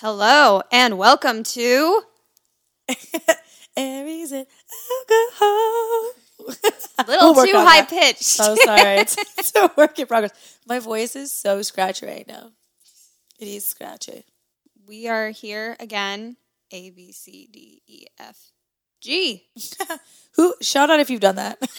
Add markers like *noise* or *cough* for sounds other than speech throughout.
Hello and welcome to *laughs* Aries and alcohol. a little *laughs* We'll too high pitched. So sorry. It's, it's a work in progress. My voice is so scratchy right now. It is scratchy. we are here again. A B C D E F G. *laughs* Who shout out if you've done that. *laughs*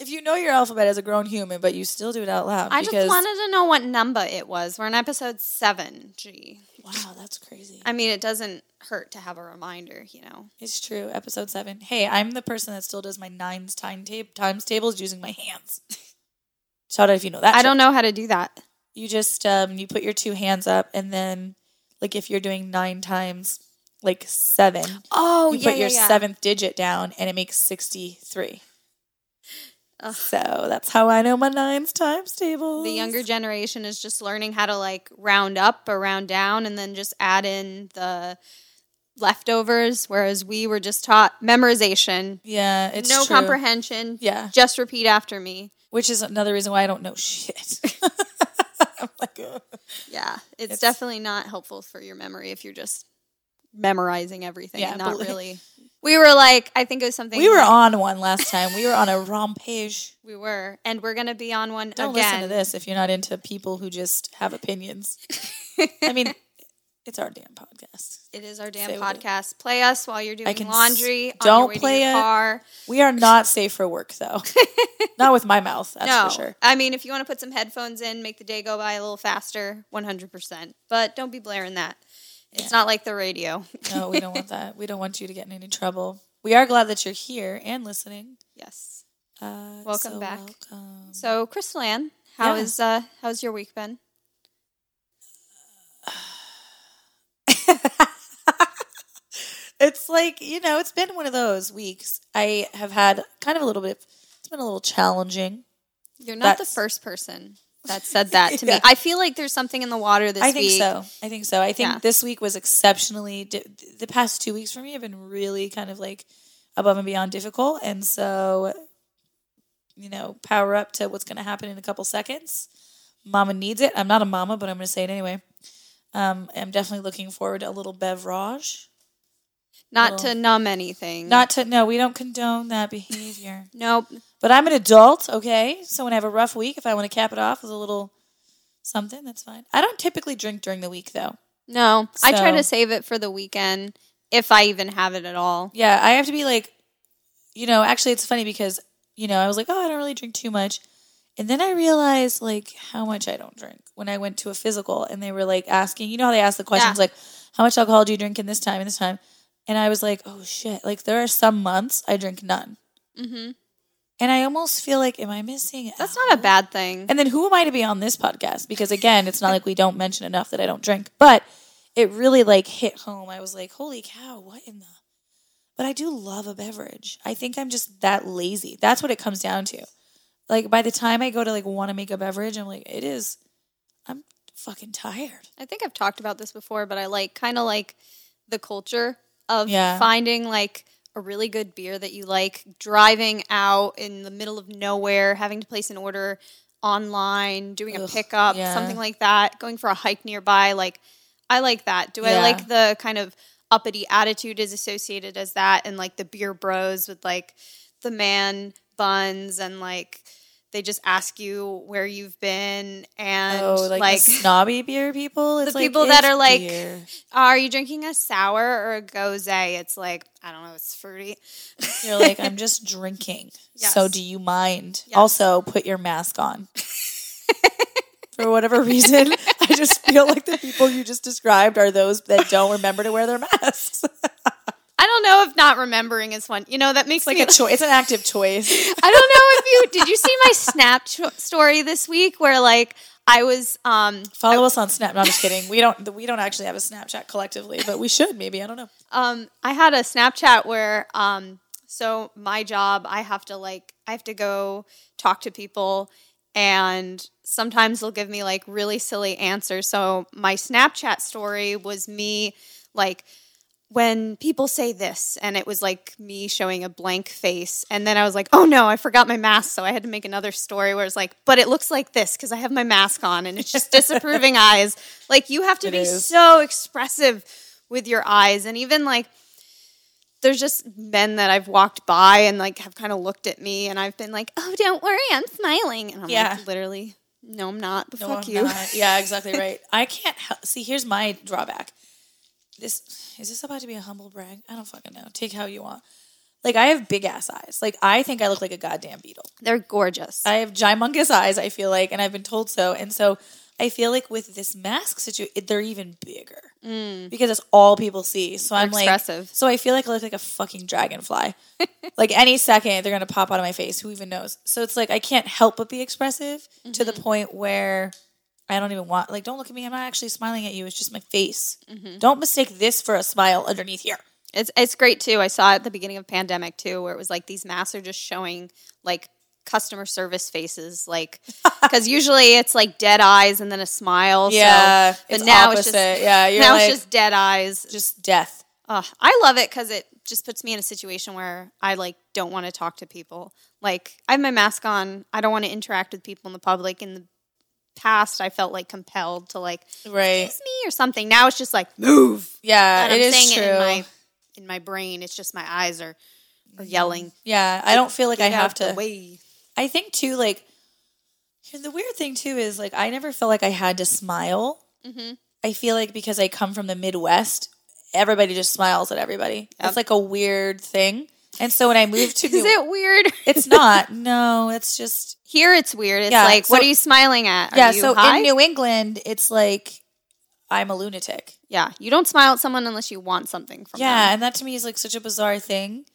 if you know your alphabet as a grown human, but you still do it out loud. I just wanted to know what number it was. We're in episode seven. G. Wow, that's crazy. I mean, it doesn't hurt to have a reminder, you know. It's true. Episode seven. Hey, I'm the person that still does my nines time ta- times tables using my hands. *laughs* Shout out if you know that. I don't know how to do that. you just um you put your two hands up and then like if you're doing nine times like seven Oh, you put your seventh digit down and it makes 63 Ugh. so that's how i know my nines times table The younger generation is just learning how to like round up or round down and then just add in the leftovers, whereas we were just taught memorization, yeah it's no true. comprehension. yeah Just repeat after me. which is another reason why i don't know shit *laughs* *laughs* I'm like, ugh. Yeah, it's, It's- definitely not helpful for your memory if you're just memorizing everything Yeah, and not believe- really. *laughs* We were like, I think it was something we were like- on one last time we were on a rampage *laughs* We were, and we're gonna be on one don't again. listen to this if you're not into people who just have opinions i mean *laughs* it's our damn podcast It is our damn Say podcast. Play us while you're doing can s- laundry. on don't your way play to your it. car. We are not safe for work though. not with my mouth, that's no, for sure. I mean, if you want to put some headphones in, make the day go by a little faster, 100%. But don't be blaring that. It's Yeah. not like the radio. No, we don't want that. We don't want you to get in any trouble. We are glad that you're here and listening. yes. Uh, Welcome so back. welcome. So, Crystal Ann, how Yeah. is uh, how's your week been? *sighs* it's like you know, it's been one of those weeks. I have had kind of a little bit. It's been a little challenging. You're not the first person that said that to *laughs* me. I feel like there's something in the water this I think week. so. I think so. I think Yeah. this week was exceptionally. Di- the past two weeks for me have been really kind of like above and beyond difficult, and so you know, power up to what's going to happen in a couple seconds. Mama needs it. I'm not a mama, but I'm going to say it anyway. Um, I'm definitely looking forward to a little beverage. Not Little- to numb anything. Not to no, we don't condone that behavior. Nope. But I'm an adult, okay? So when I have a rough week, if I want to cap it off with a little something, that's fine. I don't typically drink during the week though. No. I try to save it for the weekend if I even have it at all. Yeah, I have to be like, you know, actually, it's funny because, you know, I was like, oh, I don't really drink too much. And then I realized, like, how much I don't drink when I went to a physical and they were like asking, you know, how they ask the questions, Yeah. like, how much alcohol do you drink in this time and this time? And I was like, oh, shit. Like, there are some months I drink none. hmm And I almost feel like, am I missing That's out? not a bad thing. And then who am I to be on this podcast? Because again, it's not like we don't mention enough that I don't drink, but it really like hit home. I was like, holy cow, what in the? But I do love a beverage. I think I'm just that lazy. That's what it comes down to. Like by the time I go to like want to make a beverage, I'm like, it is. I'm fucking tired. I think I've talked about this before, but I like kind of like the culture of Yeah. finding like a really good beer that you like, driving out in the middle of nowhere, having to place an order online, doing a pickup, yeah. something like that, going for a hike nearby. Like, I like that. Do I like the kind of uppity attitude is associated as that, and like the beer bros with like the man buns and like they just ask you where you've been and oh, like, like the *laughs* snobby beer people. It's like, people that are like, beer. are you drinking a sour or a gose? It's like, I don't know, it's fruity. *laughs* You're like, I'm just drinking. So do you mind? Yes. Also, put your mask on. *laughs* For whatever reason, I just feel like the people you just described are those that don't remember to wear their masks. I don't know if not remembering is one. You know, that makes It's like me. a choice. It's an active choice. *laughs* I don't know if you did you see my Snap ch- story this week where like I was um Follow us on Snap. No, I'm just kidding. We don't. We don't actually have a Snapchat collectively, but we should maybe. I don't know. um I had a Snapchat where um so my job I have to like I have to go talk to people and sometimes they'll give me like really silly answers. So my Snapchat story was me like when people say this and it was like me showing a blank face and then i was like oh no i forgot my mask so i had to make another story where it's like but it looks like this because i have my mask on and it's just *laughs* disapproving eyes like you have to It be is. so expressive with your eyes and even like there's just men that i've walked by and like have kind of looked at me and i've been like oh don't worry i'm smiling and i'm Yeah. like literally no i'm not but No, fuck I'm you not. Yeah, exactly *laughs* right. I can't help. See, here's my drawback. This is this about to be a humble brag? I don't fucking know. Take how you want. Like I have big ass eyes. Like I think I look like a goddamn beetle. they're gorgeous I have gymongous eyes. I feel like, and I've been told so. And so I feel like with this mask situation, they're even bigger mm. because it's all people see. So I'm like, expressive. so I feel like I look like a fucking dragonfly. *laughs* like any second, they're gonna pop out of my face. Who even knows? So it's like I can't help but be expressive to the mm-hmm. point where I don't even want. Like, don't look at me. I'm not actually smiling at you. It's just my face. Mm-hmm. Don't mistake this for a smile underneath here. It's it's great too. I saw it at the beginning of pandemic too, where it was like these masks are just showing like customer service faces, like *laughs* because usually it's like dead eyes and then a smile. Yeah, so, but it's now opposite. it's just Yeah, you're now like- it's just dead eyes. Just death. Ugh, I love it because it just puts me in a situation where I like don't want to talk to people. Like I have my mask on. I don't want to interact with people in the public. In the past, I felt like compelled to like Right. excuse me or something. Now it's just like move. Yeah, And it I'm is saying true. it in my in my brain. It's just my eyes are are yelling. yeah, I don't feel like I have to. way. I think too, like the weird thing too is like I never felt like I had to smile. Mm-hmm. I feel like because I come from the Midwest, everybody just smiles at everybody. Yep. It's like a weird thing. And so when I moved to *laughs* Is New, it weird? it's not. *laughs* No, it's just Here it's weird. It's Yeah, like, what are you smiling at? Are yeah. So high? in New England, it's like I'm a lunatic. yeah, you don't smile at someone unless you want something from Yeah, them. Yeah, and that to me is like such a bizarre thing.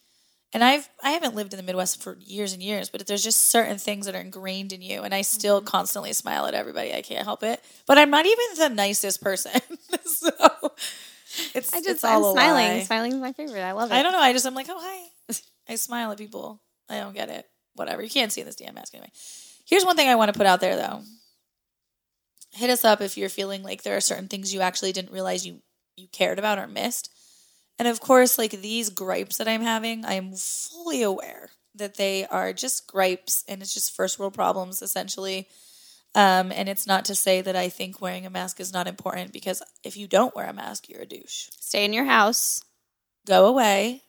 And I've I haven't lived in the Midwest for years and years, but there's just certain things that are ingrained in you, and I still Mm-hmm. constantly smile at everybody. I can't help it. But I'm not even the nicest person, *laughs* so it's I it's just all I'm a smiling. lie. Smiling is my favorite. I love it. I don't know. I just I'm like, oh hi. I smile at people. I don't get it. Whatever. You can't see in this damn mask anyway. Here's one thing I want to put out there though. Hit us up if you're feeling like there are certain things you actually didn't realize you you cared about or missed. And of course, like these gripes that I'm having, I'm fully aware that they are just gripes and it's just first world problems essentially. Um, and it's not to say that I think wearing a mask is not important because if you don't wear a mask, you're a douche. Stay in your house. Go away,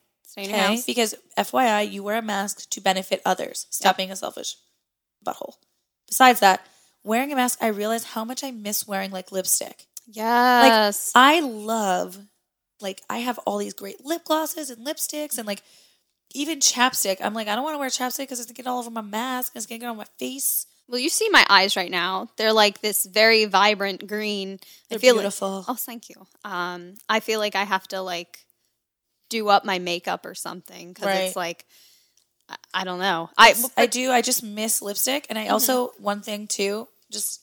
Stay in your Okay, house. because FYI, you wear a mask to benefit others. Stop Yep. being a selfish butthole. Besides that, wearing a mask, I realize how much I miss wearing like lipstick. Yes. I love, like, I have all these great lip glosses and lipsticks and like even chapstick. I'm like, I don't want to wear chapstick because it's gonna get all over my mask. and It's gonna get on my face. well, you see my eyes right now. They're like this very vibrant green. They're I feel beautiful. Like, oh, thank you. Um, I feel like I have to like do up my makeup or something because Right. it's like I, I don't know. I I, I do. I just miss lipstick, and I Mm-hmm. also one thing too. Just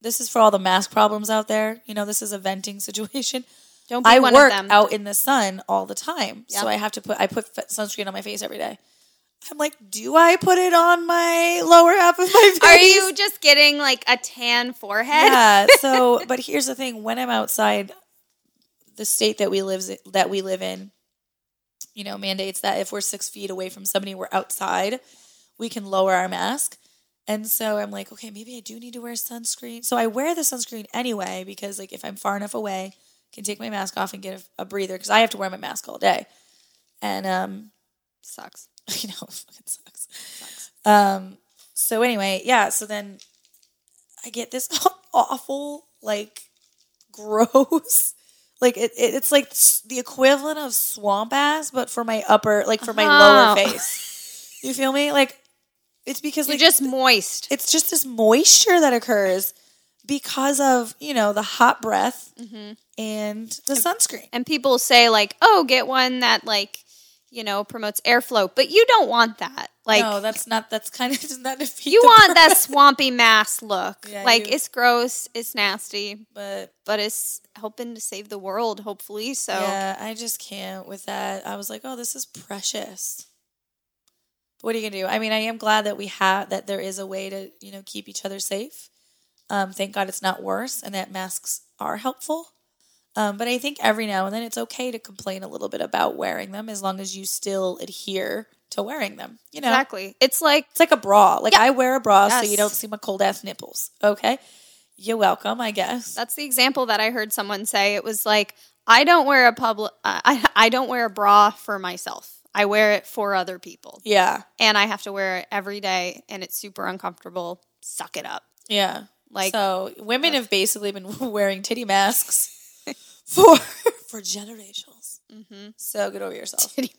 this is for all the mask problems out there. You know, this is a venting *laughs* situation. don't be I work out in the sun all the time, Yep. so I have to put I put sunscreen on my face every day. I'm like, do I put it on my lower half of my face? Are you just getting like a tan forehead? Yeah. So, *laughs* but here's the thing: when I'm outside, the state that we live that we live in, you know, mandates that if we're six feet away from somebody, we're outside, we can lower our mask. And so I'm like, okay, maybe I do need to wear sunscreen. So I wear the sunscreen anyway because, like, if I'm far enough away, I can take my mask off and get a, a breather because I have to wear my mask all day. And um, Sucks. *laughs* you know, it fucking sucks. Um. So anyway, yeah. So then I get this *laughs* awful, like, *laughs* gross. Like it, it, it's like the equivalent of swamp ass, but for my upper, like for my lower Oh. face. You feel me? Like it's because You're like just moist. it's just this moisture that occurs because of you know the hot breath Mm-hmm. and the sunscreen. and people say like, "Oh, get one that like, you know, promotes airflow," but you don't want that. Like, no, that's not. That's kind of *laughs* that defeat you want that *laughs* swampy mass look. Yeah, like, you- it's gross, it's nasty, But but it's helping to save the world, hopefully. So, Yeah, I just can't with that. I was like, oh, this is precious. What are you gonna do? I mean, I am glad that we have that there is a way to you know keep each other safe. Um, thank God it's not worse, and that masks are helpful. Um, but I think every now and then it's okay to complain a little bit about wearing them as long as you still adhere to wearing them. You know, Exactly. It's like it's like a bra. Like I wear a bra so you don't see my cold ass nipples. Okay, you're welcome. I guess. that's the example that I heard someone say. It was like I don't wear a public. Uh, *laughs* I I don't wear a bra for myself. I wear it for other people, yeah, and I have to wear it every day, and it's super uncomfortable. Suck it up. yeah. Like so women have basically been *laughs* wearing titty masks for *laughs* for generations. Mm-hmm. So get over yourself. titty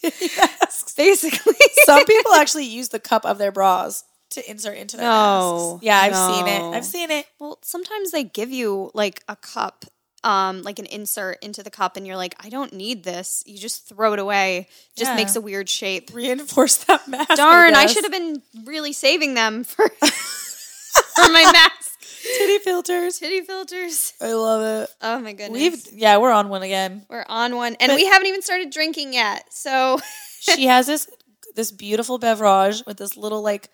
titty masks. *laughs* basically. Some people actually use the cup of their bras to insert into their No, masks. Yeah, I've seen it. I've seen it. Well, sometimes they give you like a cup, um, like an insert into the cup, and you're like, I don't need this. You just throw it away. Just Yeah. makes a weird shape. Reinforce that mask. Darn, I guess. should have been really saving them for *laughs* for my mask. Titty filters. Titty filters. I love it. Oh my goodness. We've yeah, we're on one again. We're on one, and we haven't even started drinking yet. So *laughs* she has this this beautiful beverage with this little like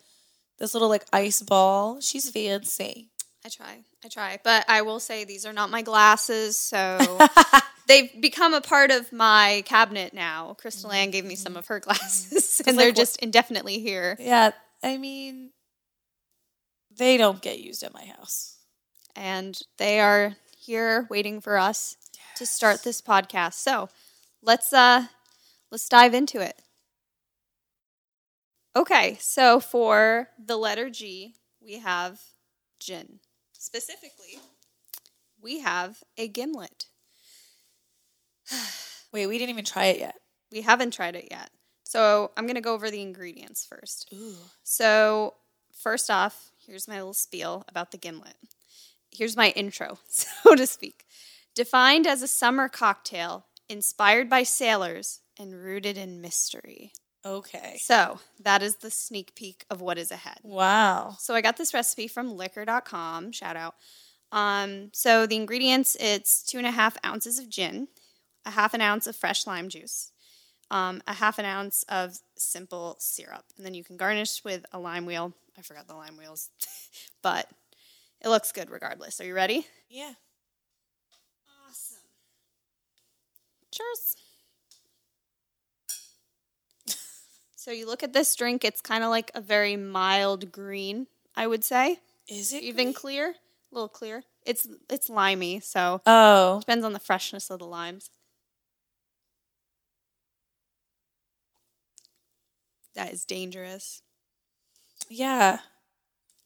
this little like ice ball. She's fancy. I try, I try, but I will say these are not my glasses, so *laughs* they've become a part of my cabinet now. Crystal Ann gave me some mm-hmm. of her glasses, *laughs* and like they're just indefinitely here. Yeah, I mean, they don't get used at my house. and they are here waiting for us to start this podcast. So let's uh let's dive into it. Okay, so for the letter G, we have gin. Specifically, we have a gimlet. *sighs* Wait, we didn't even try it yet. We haven't tried it yet. So I'm gonna go over the ingredients first. Ooh. So, first off, here's my little spiel about the gimlet. Here's my intro, *laughs* so to speak. Defined as a summer cocktail inspired by sailors and rooted in mystery. Okay. So, that is the sneak peek of what is ahead. Wow. So, I got this recipe from liquor.com, shout out. Um, so, the ingredients it's two and a half ounces of gin, a half an ounce of fresh lime juice, um, a half an ounce of simple syrup. And then you can garnish with a lime wheel. I forgot the lime wheels, *laughs* but it looks good regardless. Are you ready? Yeah. Awesome. Cheers. *laughs* so you look at this drink, it's kind of like a very mild green, I would say. Is it Even green? clear, a little clear. It's it's limey, so Oh. depends on the freshness of the limes. That is dangerous. Yeah.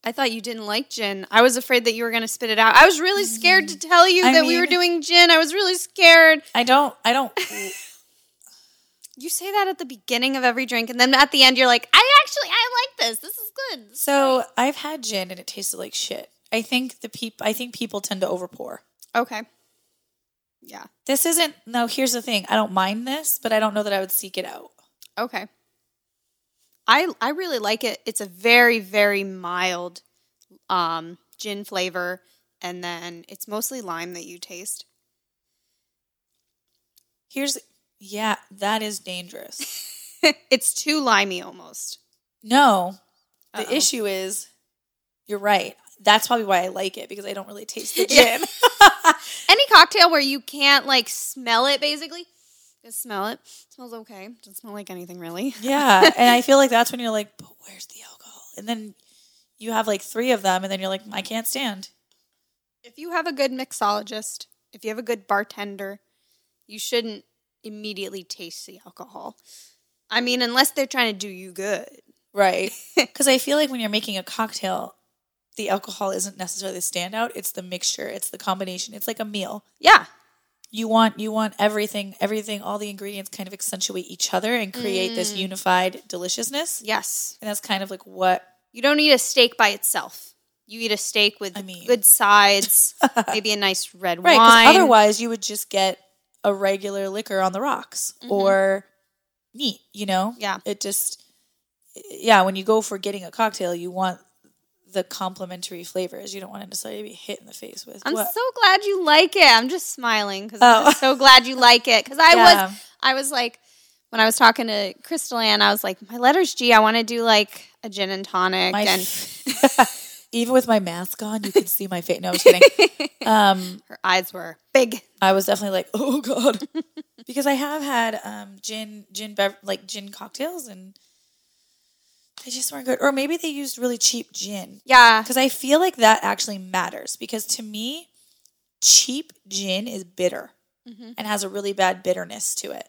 I thought you didn't like gin. I was afraid that you were going to spit it out. I was really scared to tell you I that we were doing gin. I was really scared. I don't I don't *laughs* You say that at the beginning of every drink, and then at the end, you're like, I actually, I like this. This is good. This is So I've had gin and it tasted like shit. I think the peop I think people tend to overpour. great." okay. Yeah. This isn't no, here's the thing. I don't mind this, but I don't know that I would seek it out. Okay. I I really like it. It's a very very mild um, gin flavor, and then it's mostly lime that you taste. Here's yeah, that is dangerous. *laughs* it's too limey almost. No. The Uh-oh. issue is you're right. That's probably why I like it because I don't really taste the *laughs* gin. *laughs* Any cocktail where you can't like smell it, basically. Just smell it. smells okay. Doesn't smell like anything really. *laughs* yeah, and I feel like that's when you're like, but where's the alcohol? And then you have like three of them, and then you're like, I can't stand. If you have a good mixologist, if you have a good bartender, you shouldn't immediately taste the alcohol. I mean, unless they're trying to do you good. Right. *laughs* Because I feel like when you're making a cocktail, the alcohol isn't necessarily the standout. It's the mixture. It's the combination. It's like a meal. Yeah. You want you want everything, everything, all the ingredients kind of accentuate each other and create this mm. unified deliciousness. Yes. And that's kind of like what You don't eat a steak by itself. You eat a steak with I mean- *laughs* good sides, maybe a nice red Right, wine. otherwise you would just get a regular liquor on the rocks mm-hmm. or neat, you know? Yeah. It just, yeah, when you go for getting a cocktail, you want the complementary flavors. You don't want to necessarily be hit in the face with I'm what? so glad you like it. I'm just smiling because Oh. I'm so glad you like it. Because I Yeah. was, I was like, when I was talking to Crystal Ann, I was like, my letter's G. I want to do like a gin and tonic, My and *laughs* even with my mask on, you can see my face. No, I was kidding. *laughs* Um, her eyes were big. I was definitely like, oh god, *laughs* because I have had um, gin, gin, bev- like gin cocktails, and they just weren't good. Or maybe they used really cheap gin. Yeah. Because I feel like that actually matters. Because to me, cheap gin is bitter Mm-hmm. and has a really bad bitterness to it.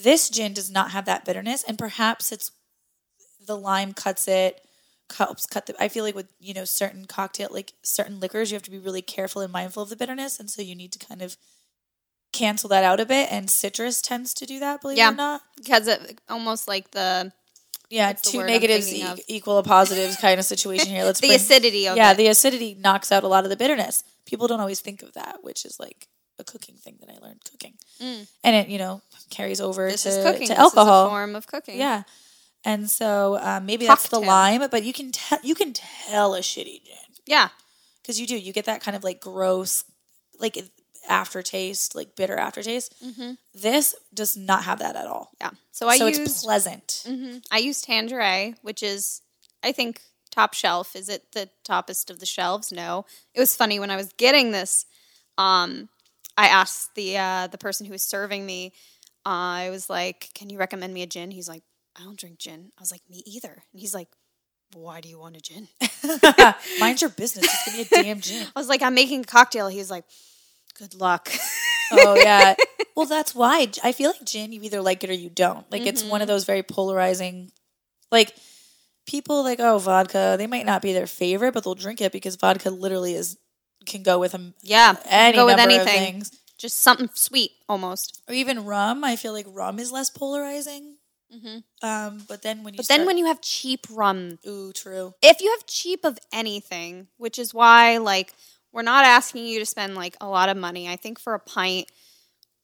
This gin does not have that bitterness, and perhaps it's the lime cuts it. Helps cut the. I feel like with you know certain cocktail like certain liquors, you have to be really careful and mindful of the bitterness, and so you need to kind of cancel that out a bit. And citrus tends to do that. Believe Yeah. it or not. Because it almost like the Yeah, two negatives e- equal a positives kind of situation here. *laughs* Let's the bring, acidity yeah, it. the acidity knocks out a lot of the bitterness. People don't always think of that, which is like a cooking thing that I learned cooking, and it you know carries over Mm. this to, to alcohol. form of cooking. Yeah, and so um, maybe that's the lime, but you can tell you can tell a shitty gin Yeah. because you do you get that kind of like gross like aftertaste, like bitter aftertaste. This does not have that at all. Yeah. So I so used it's pleasant. I used Tanqueray, which is I think top shelf. Is it the toppest of the shelves? No. It was funny when I was getting this. Um, I asked the uh, the person who was serving me. Uh, I was like, "Can you recommend me a gin?" He's like, "I don't drink gin." I was like, "Me either." And he's like, "Why do you want a gin?" *laughs* Mind your *laughs* business. Just give me a damn gin. I was like, "I'm making a cocktail." He was like, "Good luck." *laughs* Oh yeah. *laughs* Well, that's why I feel like gin. You either like it or you don't. Like it's one of those very polarizing. Like people like oh vodka. They might not be their favorite, but they'll drink it because vodka literally is can go with a, yeah, any go with anything. things. Just something sweet, almost. Or even rum. I feel like rum is less polarizing. Um, but then when you But then when you have cheap rum, ooh true if you have cheap of anything, which is why like we're not asking you to spend like a lot of money. I think for a pint,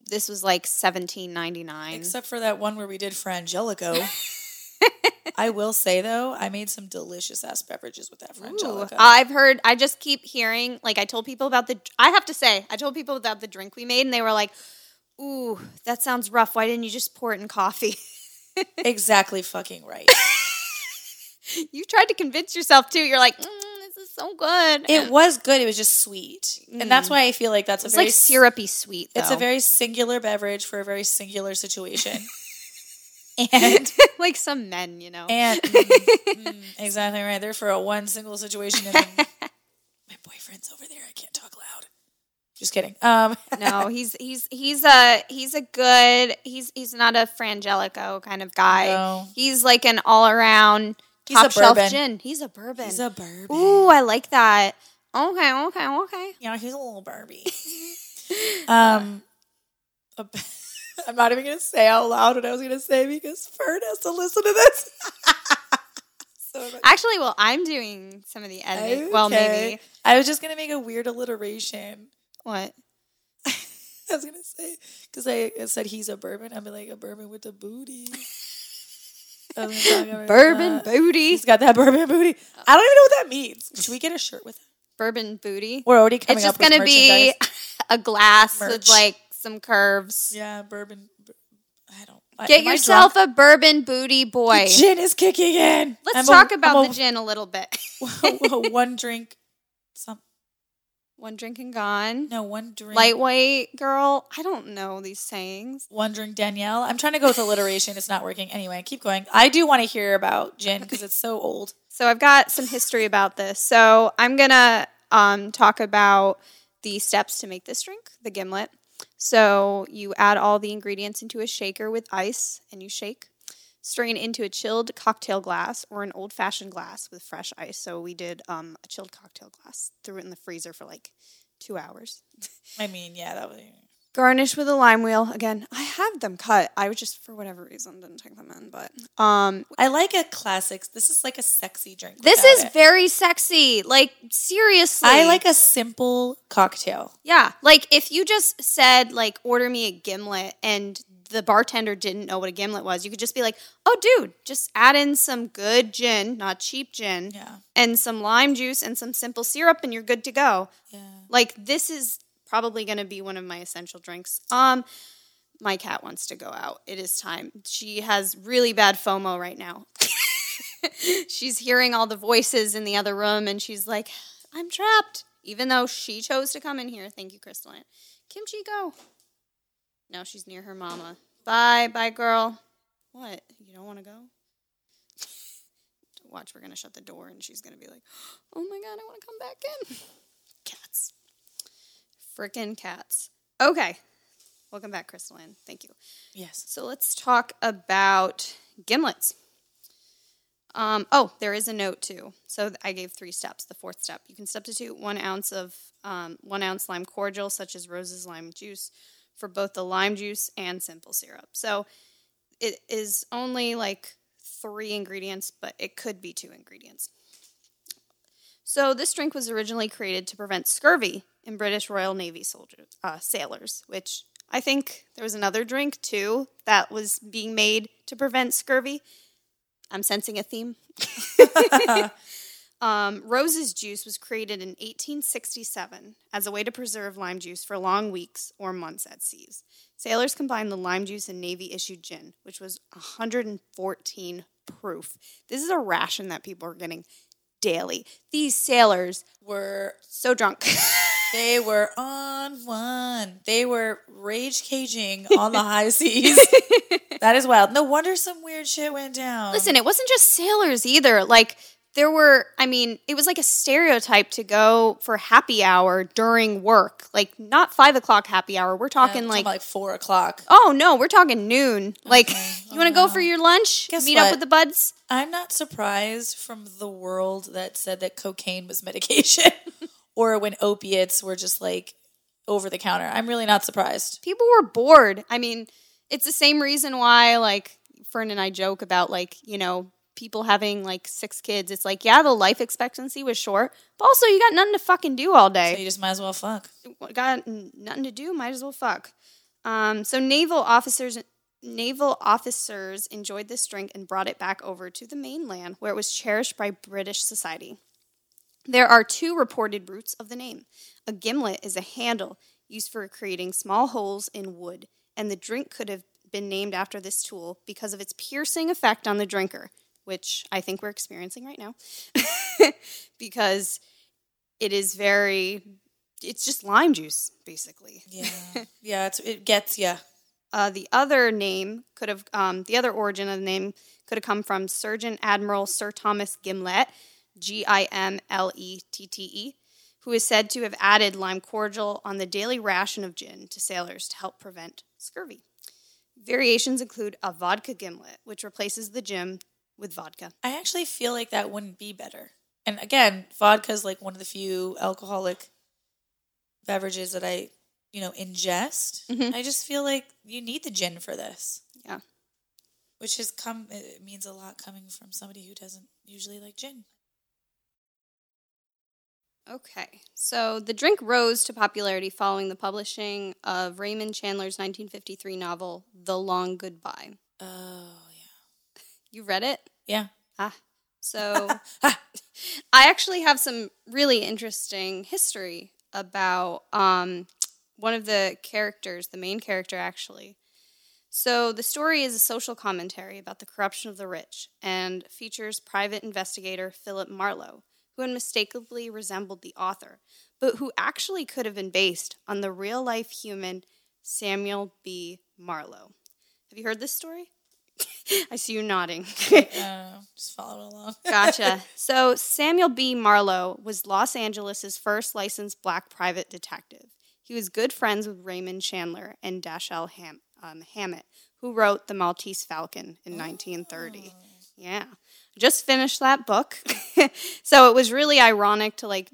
this was like seventeen ninety nine. except for that one where we did frangelico. *laughs* I will say though, I made some delicious ass beverages with that frangelico. I've heard. I just keep hearing. Like I told people about the. I have to say, I told people about the drink we made, and they were like, "Ooh, that sounds rough. Why didn't you just pour it in coffee?" *laughs* exactly fucking right. *laughs* you tried to convince yourself too. You're like, mm, "This is so good." It was good. It was just sweet, and that's why I feel like that's a it's very like syrupy sweet. It's a very singular beverage for a very singular situation. *laughs* and *laughs* like some men, you know. and *laughs* mm, mm, exactly right. They're for a one single situation, and then my boyfriend's over there. I can't talk loud. Just kidding. Um, no, he's he's he's a he's a good he's he's not a frangelico kind of guy. No. He's like an all around He's top a shelf bourbon. gin. He's a bourbon. he's a bourbon. Ooh, I like that. Okay, okay, okay. Yeah, he's a little Barbie. *laughs* um, *laughs* I'm not even gonna say out loud what I was gonna say because Fern has to listen to this. *laughs* so Actually, well, I'm doing some of the editing. Well, maybe I was just gonna make a weird alliteration. what? I was gonna say because I I said he's a bourbon. I'd be like a bourbon with a booty. I was gonna talk about Bourbon that. booty. He's got that bourbon booty. I don't even know what that means. Should we get a shirt with it? Bourbon booty. We're already coming It's just up gonna be *laughs* a glass Merch. with like some curves. yeah, bourbon. I don't. Get am I yourself drunk? a bourbon booty boy. Gin is kicking in. Let's I'm a- talk about I'm the gin a little bit. a, *laughs* one *laughs* drink. Some One drink and gone. no one drink. Lightweight girl. I don't know these sayings. one drink Danielle. I'm trying to go with alliteration. It's not working. Anyway, keep going. I do want to hear about gin because it's so old. So I've got some history about this. So I'm gonna um, talk about the steps to make this drink, the gimlet. So you add all the ingredients into a shaker with ice, and you shake. Strain into a chilled cocktail glass or an old fashioned glass with fresh ice. So we did um, a chilled cocktail glass. Threw it in the freezer for like two hours. I mean, yeah, that was. Garnish with a lime wheel. Again, I have them cut. I was just for whatever reason didn't take them in, but um, I like a classic. This is like a sexy drink. this is it. very sexy. Like seriously, I like a simple cocktail. Yeah. Like if you just said like order me a gimlet and the bartender didn't know what a gimlet was, you could just be like, "Oh dude, just add in some good gin, not cheap gin, Yeah. and some lime juice and some simple syrup and you're good to go." Yeah. Like this is probably going to be one of my essential drinks. Um my cat wants to go out. It is time. She has really bad FOMO right now. *laughs* she's hearing all the voices in the other room and she's like, I'm trapped. even though she chose to come in here. Thank you, Crystal Ann. Kimchi, go. No, she's near her mama. Bye, bye, girl. What? You don't want to go? *laughs* Watch, we're gonna shut the door, and she's gonna be like, *gasps* "Oh my god, I want to come back in." Cats, freaking cats. Okay, welcome back, Crystal Ann. Thank you. Yes. So let's talk about gimlets. Um, oh, there is a note too. So I gave three steps. The fourth step, you can substitute one ounce of um, one ounce lime cordial, such as Rose's lime juice, for both the lime juice and simple syrup. So it is only like three ingredients, but it could be two ingredients. So this drink was originally created to prevent scurvy in British Royal Navy soldiers, uh, sailors, which I think there was another drink too that was being made to prevent scurvy. I'm sensing a theme. *laughs* *laughs* um, Rose's juice was created in 1867 as a way to preserve lime juice for long weeks or months at seas. Sailors combined the lime juice and Navy issued gin, which was 114 proof. This is a ration that people are getting daily. These sailors Were so drunk. *laughs* they were on one. They were rage caging on the high *laughs* seas. that is wild. No wonder some weird shit went down. Listen, it wasn't just sailors either. Like there were, I mean, it was like a stereotype to go for happy hour during work. Like not five o'clock happy hour. We're talking I'm like, like four o'clock. oh no, we're talking noon. Like *laughs* you want to go for your lunch? Guess Meet up with the buds. I'm not surprised from the world that said that cocaine was *laughs* medication *laughs* or when opiates were just like over the counter. I'm really not surprised. People were bored. I mean, it's the same reason why like Fern and I joke about like you know people having like six kids. It's like yeah, the life expectancy was short, but also you got nothing to fucking do all day. So you just might as well fuck. got nothing to do, might as well fuck. Um, so naval officers naval officers enjoyed this drink and brought it back over to the mainland where it was cherished by British society. There are two reported roots of the name. A gimlet is a handle used for creating small holes in wood, and the drink could have been named after this tool because of its piercing effect on the drinker, which I think we're experiencing right now. *laughs* because it is very it's just lime juice basically Yeah. *laughs* yeah, it's, it gets yeah. uh, the other name could have um, the other origin of the name could have come from surgeon admiral sir thomas Gimlette g-i-m-l-e-t-t-e who is said to have added lime cordial on the daily ration of gin to sailors to help prevent scurvy variations include a vodka gimlet which replaces the gin with vodka I actually feel like that wouldn't be better. And again, vodka is like one of the few alcoholic beverages that I, you know, ingest. Mhm. I just feel like you need the gin for this. Yeah. Which has come it means a lot coming from somebody who doesn't usually like gin. Okay, so the drink rose to popularity following the publishing of Raymond Chandler's 1953 novel, The Long Goodbye. Oh You read it? yeah. Ah, so *laughs* I actually have some really interesting history about um, one of the characters, the main character, actually. So the story is a social commentary about the corruption of the rich and features private investigator Philip Marlowe, who unmistakably resembled the author, but who actually could have been based on the real life human Samuel B. Marlowe. Have you heard this story? *laughs* I see you nodding. Uh, *laughs* just following along. *laughs* Gotcha. So Samuel B. Marlowe was Los Angeles' first licensed black private detective. He was good friends with Raymond Chandler and Dashiell Ham- um, Hammett, who wrote The Maltese Falcon in 1930. Yeah. Just finished that book. so it was really ironic to like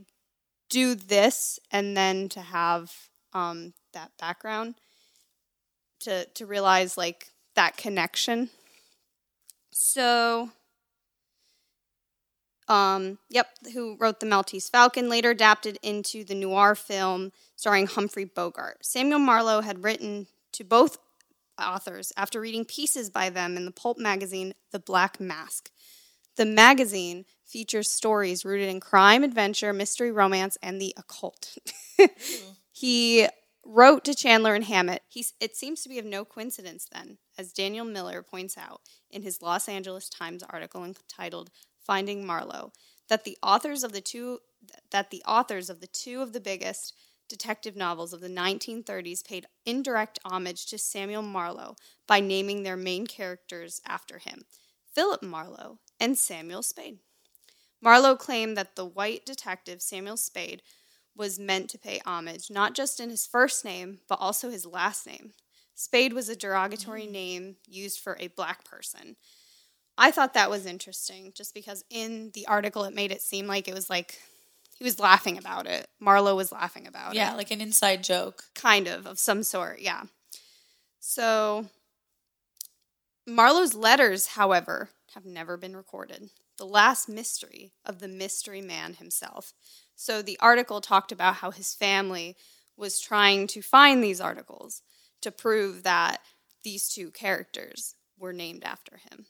do this and then to have um, that background to to realize like that connection. So um, yep, who wrote The Maltese Falcon, later adapted into the noir film starring Humphrey Bogart. Samuel Marlowe had written to both authors after reading pieces by them in the pulp magazine The Black Mask. The magazine features stories rooted in crime, adventure, mystery, romance, and the occult. *laughs* he wrote to Chandler and Hammett. He's, it seems to be of no coincidence then, as Daniel Miller points out in his Los Angeles Times article entitled Finding Marlowe, that the authors of the two that the authors of the two of the biggest detective novels of the 1930s paid indirect homage to Samuel Marlowe by naming their main characters after him Philip Marlowe and Samuel Spade. Marlowe claimed that the white detective Samuel Spade was meant to pay homage not just in his first name, but also his last name. Spade was a derogatory name used for a black person. I thought that was interesting just because in the article it made it seem like it was like he was laughing about it. Marlowe was laughing about Yeah, it. Yeah, like an inside joke. Kind of, of some sort, yeah. So, Marlowe's letters, however, have never been recorded. The last mystery of the mystery man himself. So, the article talked about how his family was trying to find these articles to prove that these two characters were named after him.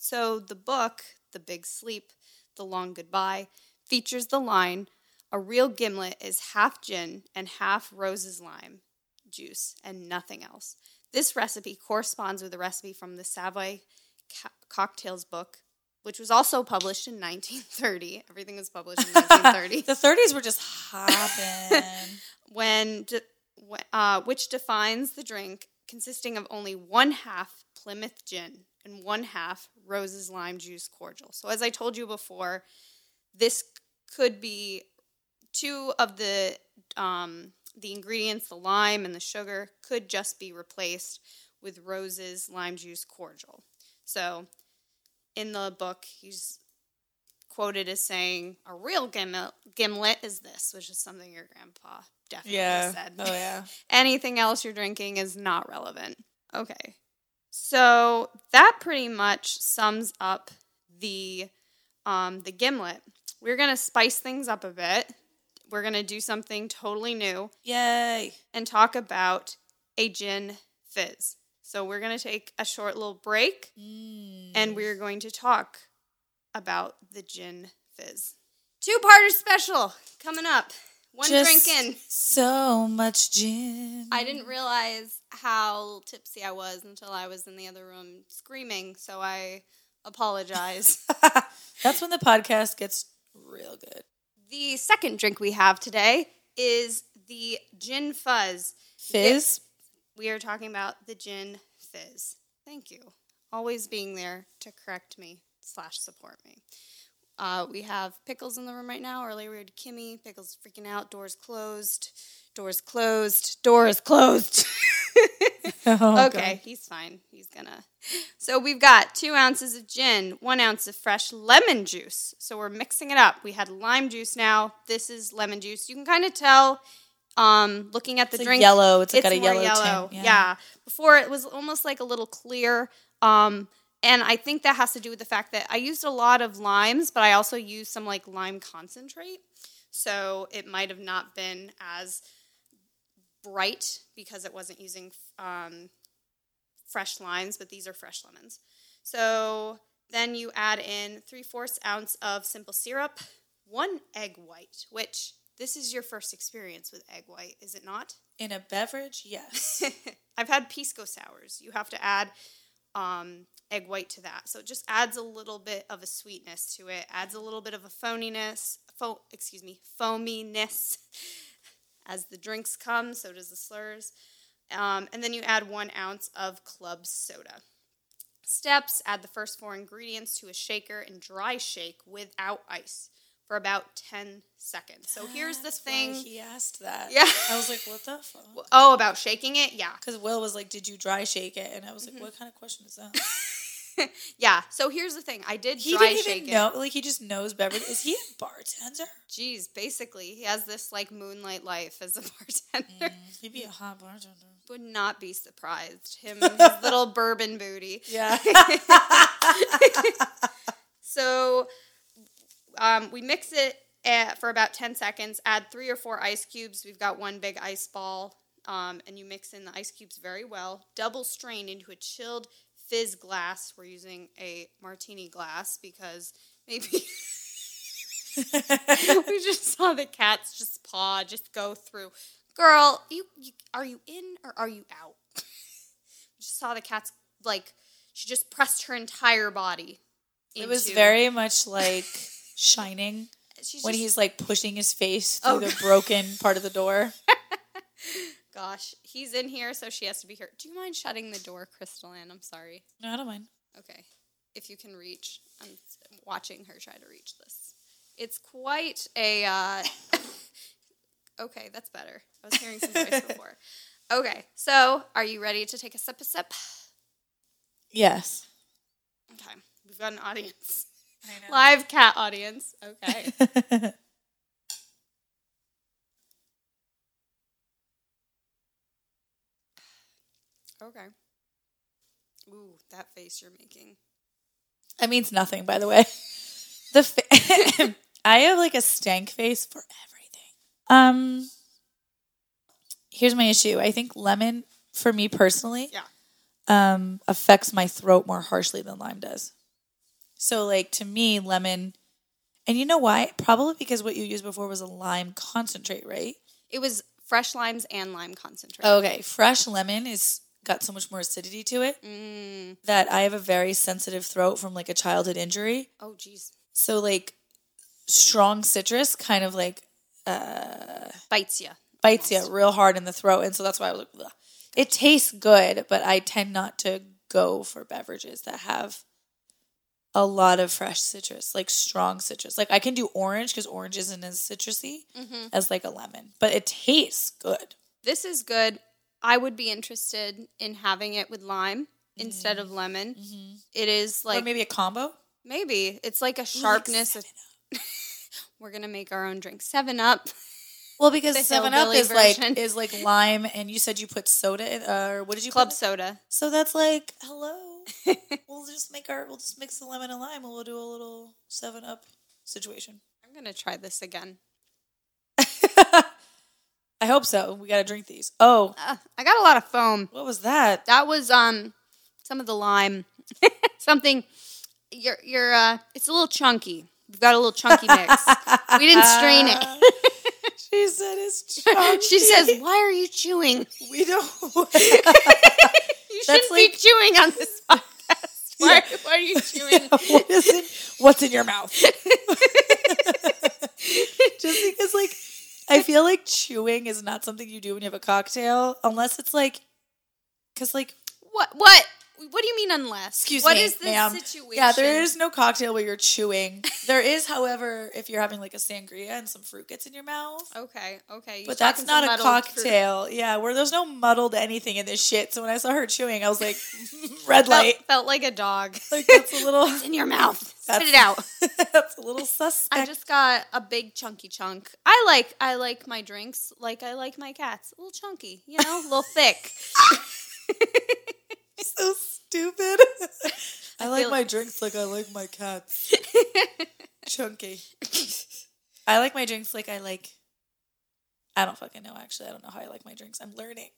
So, the book, The Big Sleep, The Long Goodbye, features the line A real gimlet is half gin and half Rose's lime juice and nothing else. This recipe corresponds with a recipe from the Savoy Ca- Cocktails book, which was also published in 1930. Everything was published in *laughs* 1930 The 30s were just hopping. *laughs* when, uh, which defines the drink consisting of only one half Plymouth gin and one half Rose's lime juice cordial. So, as I told you before, this could be two of the um, the ingredients, the lime and the sugar, could just be replaced with Rose's lime juice cordial. So, in the book, he's quoted as saying, "A real gimlet, gimlet is this," which is something your grandpa definitely yeah. said. Oh, yeah. *laughs* Anything else you're drinking is not relevant. Okay. So that pretty much sums up the um, the gimlet. We're gonna spice things up a bit. We're gonna do something totally new Yay. and talk about a gin fizz. So we're gonna take a short little break Mm. and we're going to talk about the gin fizz. Two parter special coming up. One Just drink in. So much gin. I didn't realize how tipsy I was until I was in the other room screaming, so I apologize. *laughs* That's when the podcast gets real good. the second drink we have today is the gin fuzz. Fizz? We are talking about the gin fizz. Thank you. Always being there to correct me slash support me. Uh, we have Pickles in the room right now. Earlier we had Kimmy. Pickles freaking out. Doors closed. Doors closed. Doors closed. *laughs* Oh, okay, he's fine. He's gonna. So we've got two ounces of gin, one ounce of fresh lemon juice. So we're mixing it up. We had lime juice now. This is lemon juice. You can kind of tell, um, looking at the It's drink. yellow. It's, like got a more yellow, tint. Yeah. Before it was almost like a little clear. Um, and I think that has to do with the fact that I used a lot of limes, but I also used some like lime concentrate. So it might have not been as bright because it wasn't using um, fresh limes, but these are fresh lemons. So then you add in three fourths ounce of simple syrup, one egg white, which this is your first experience with egg white, is it not? In a beverage, yes. *laughs* I've had pisco sours. You have to add um, egg white to that, so it just adds a little bit of a sweetness to it. Adds a little bit of a phoniness, fo- excuse me, foaminess. *laughs* As the drinks come, so does the slurs. Um, and then you add one ounce of club soda. Steps add the first four ingredients to a shaker and dry shake without ice for about 10 seconds. So here's the That's thing. he asked that. Yeah. I was like, what the fuck? *laughs* Oh, about shaking it? Yeah. Because Will was like, did you dry shake it? And I was like, Mm-hmm. what kind of question is that? *laughs* *laughs* yeah. So here's the thing. I did He dry didn't shake even it. know. Like, he just knows beverage. Is he a *laughs* bartender? Jeez, basically, he has this like moonlight life as a *laughs* bartender. He'd be a hot bartender. Would not be surprised. Him and his little bourbon booty. Yeah. So um, we mix it at, for about 10 seconds, add three or four ice cubes. We've got one big ice ball, um, and you mix in the ice cubes very well. Double strain into a chilled fizz glass. We're using a martini glass because maybe *laughs* we just saw the cat's just paw just go through. Girl, you, you are you in or are you out? we *laughs* just saw the cat's like she just pressed her entire body. it was very much like *laughs* Shining. she's when just- he's like pushing his face through Oh. the broken part of the door. Gosh, he's in here, so she has to be here. Do you mind shutting the door, Crystal Ann? I'm sorry. No, I don't mind. Okay. If you can reach, I'm watching her try to reach this. It's quite a. Uh, *laughs* okay, that's better. I was hearing some voice *laughs* before. Okay, so are you ready to take a sip? A sip. Yes. Okay, we've got an audience, I live cat audience. Okay. *laughs* okay. Ooh, that face you're making. That means nothing, by the way. The fa- *laughs* I have like a stank face for everything. Um, here's my issue. I think lemon, for me personally, Yeah. um, affects my throat more harshly than lime does. So, like to me, lemon, and you know why? Probably because what you used before was a lime concentrate, right? It was fresh limes and lime concentrate. Okay, fresh lemon is got so much more acidity to it Mm. that I have a very sensitive throat from like a childhood injury. Oh, geez. So like strong citrus kind of like Bites you. bites you real hard in the throat, and so that's why I was like, Ugh. it tastes good, but I tend not to go for beverages that have a lot of fresh citrus, like strong citrus. Like I can do orange because orange isn't as citrusy as like a lemon, but it tastes good. This is good. I would be interested in having it with lime instead of lemon. It is Or like maybe a combo. maybe it's like a sharpness. of, *laughs* we're gonna make our own drink. Seven Up. Well, because *laughs* The Seven Up is like is like lime, and you said you put soda in, uh, or what did you Club soda. So that's like hello. *laughs* we'll just make our we'll just mix the lemon and lime, and we'll do a little Seven Up situation. I'm gonna try this again. I hope so. We got to drink these. Oh, Uh, I got a lot of foam. what was that? That was um some of the lime. *laughs* Something. You're you're uh. It's a little chunky. We've got a little chunky mix. *laughs* we didn't strain it. *laughs* She said it's chunky. she says, "Why are you chewing? we don't. You That's shouldn't be chewing on this podcast. Why, why are you chewing?" what is it? What's in your mouth? Just because, like, I feel like chewing is not something you do when you have a cocktail, unless it's like, because like What? What? What do you mean unless? Excuse What me, is this ma'am. situation? Yeah, there is no cocktail where you're chewing. *laughs* There is, however, if you're having like a sangria and some fruit gets in your mouth. Okay, okay. You But that's not a muddled fruit. cocktail. Yeah, where there's no muddled anything in this shit. So when I saw her chewing, I was like, *laughs* *laughs* red light. Felt, felt like a dog. Like that's a little in your mouth. Spit it out. that's a little suspect. I just got a big chunky chunk. I like I like my drinks like I like my cats. A little chunky, you know, a little thick. *laughs* so stupid. *laughs* I, like feel- my drinks like I like my cats. *laughs* Chunky. I like my drinks like I like. I don't fucking know. Actually, I don't know how I like my drinks. I'm learning.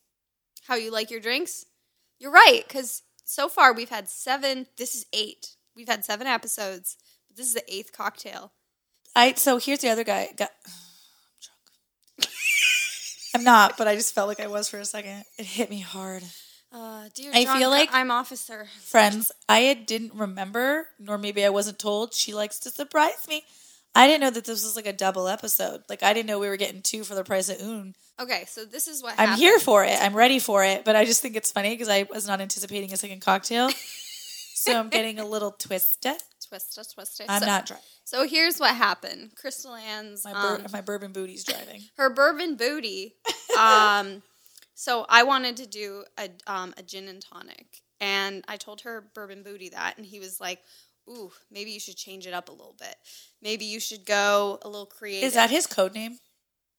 How you like your drinks? You're right, because so far we've had seven. This is eight. We've had seven episodes, but this is the eighth cocktail. I so here's the other guy. Got, *sighs* I'm drunk. I'm not, but I just felt like I was for a second. It hit me hard. Uh, dear I drunk, feel like- I'm officer. Friends, I didn't remember, nor maybe I wasn't told. She likes to surprise me. I didn't know that this was like a double episode. Like I didn't know we were getting two for the price of un. Okay, so this is what I'm happened. here for it. I'm ready for it. But I just think it's funny because I was not anticipating a second cocktail. *laughs* so I'm getting a little twisted. Twist it, twist it. I'm so, not driving. So here's what happened. Crystal Ann's My, bur- um, my bourbon booty's driving. her bourbon booty. *laughs* Um, so I wanted to do a um, a gin and tonic, and I told her bourbon booty that, and he was like, "Ooh, maybe you should change it up a little bit. Maybe you should go a little creative." Is that his code name?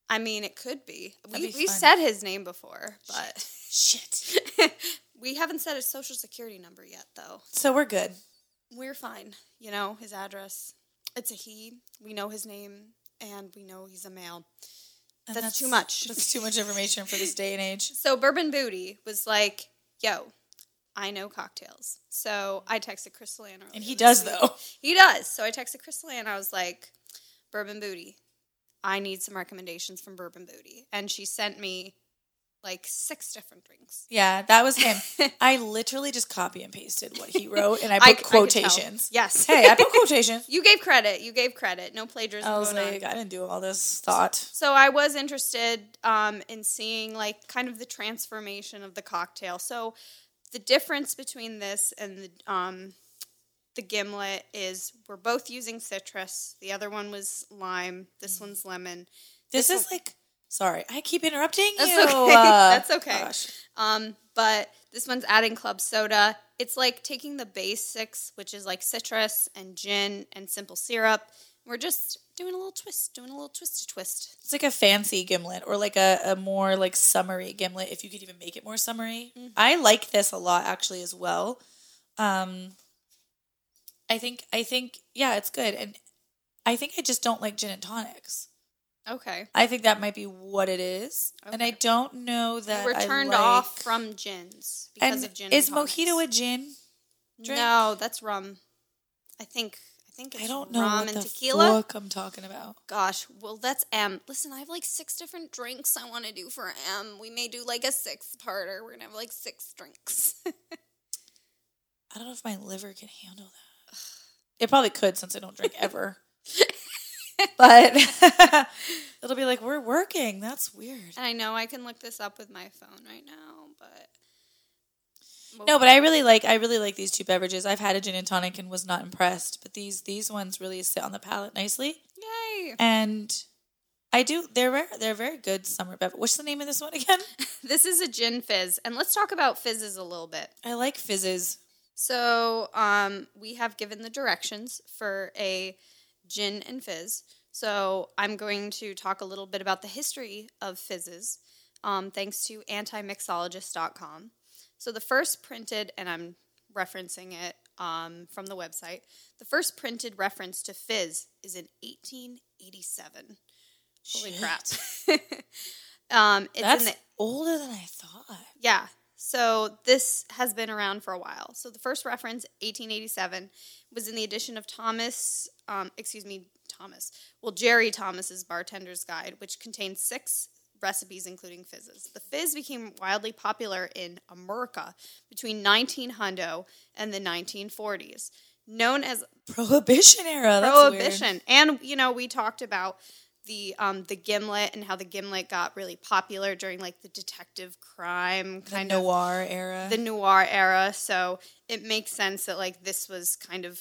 I mean, it could be. We be we've fun. said his name before, but Shit. *laughs* we haven't said his social security number yet, though. So we're good. We're fine. You know his address. It's a he. We know his name, and we know he's a male. And That's too much. That's too much information for this day and age. So Bourbon Booty was like, "Yo, I know cocktails." So I texted Crystal Ann, And he does, week. though. He does. So I texted Crystal Ann. I was like, "Bourbon Booty, I need some recommendations from Bourbon Booty," and she sent me like six different drinks. Yeah, that was him. *laughs* I literally just copy and pasted what he *laughs* wrote, and I I put I quotations. Yes. Hey, I put *laughs* quotations. You gave credit. You gave credit. No plagiarism. I was going on. like, I didn't do all this thought. So I was interested um, in seeing like kind of the transformation of the cocktail. So the difference between this and the um, the gimlet is we're both using citrus. The other one was lime. This one's lemon. This, This is like, sorry, I keep interrupting That's you. okay. Uh, *laughs* That's okay. gosh. Um, but this one's adding club soda. It's like taking the basics, which is like citrus and gin and simple syrup. We're just doing a little twist, doing a little twist to twist. It's like a fancy gimlet or like a, a more like summery gimlet, if you could even make it more summery. I like this a lot actually as well. Um, I think I think yeah, it's good, and I think I just don't like gin and tonics. Okay. I think that might be what it is, and I don't know that We're turned like- off from gins because And of gin. is mojito a gin? drink? No, that's rum. I think. I think it's I don't know rum what and the tequila. fuck I'm talking about. Gosh, well, that's M. Listen, I have like six different drinks I want to do for M. We may do like a six parter. We're gonna have like six drinks. *laughs* I don't know if my liver can handle that. It probably could since I don't drink ever. *laughs* *laughs* but *laughs* it'll be like we're working. That's weird. and I know I can look this up with my phone right now, but No, but I really like I really like these two beverages. I've had a gin and tonic and was not impressed, but these these ones really sit on the palate nicely. yay! And I do they're they're very good summer beverage. What's the name of this one again? *laughs* This is a gin fizz, and let's talk about fizzes a little bit. I like fizzes. So, um, we have given the directions for a gin and fizz. So, I'm going to talk a little bit about the history of fizzes, um, thanks to antimixologist.com. So, the first printed, and I'm referencing it um, from the website, the first printed reference to fizz is in 1887. Holy Shit. crap. *laughs* um, it's That's the older than I thought. yeah. So this has been around for a while. So the first reference, 1887, was in the edition of Thomas, um, excuse me, Thomas, well, Jerry Thomas's Bartender's Guide, which contained six recipes, including fizzes. The fizz became wildly popular in America between 1900 and the 1940s. Known as Prohibition era. That's prohibition. And you know, we talked about the um the gimlet and how the gimlet got really popular during like the detective crime kind the of noir era. the noir era. So it makes sense that like this was kind of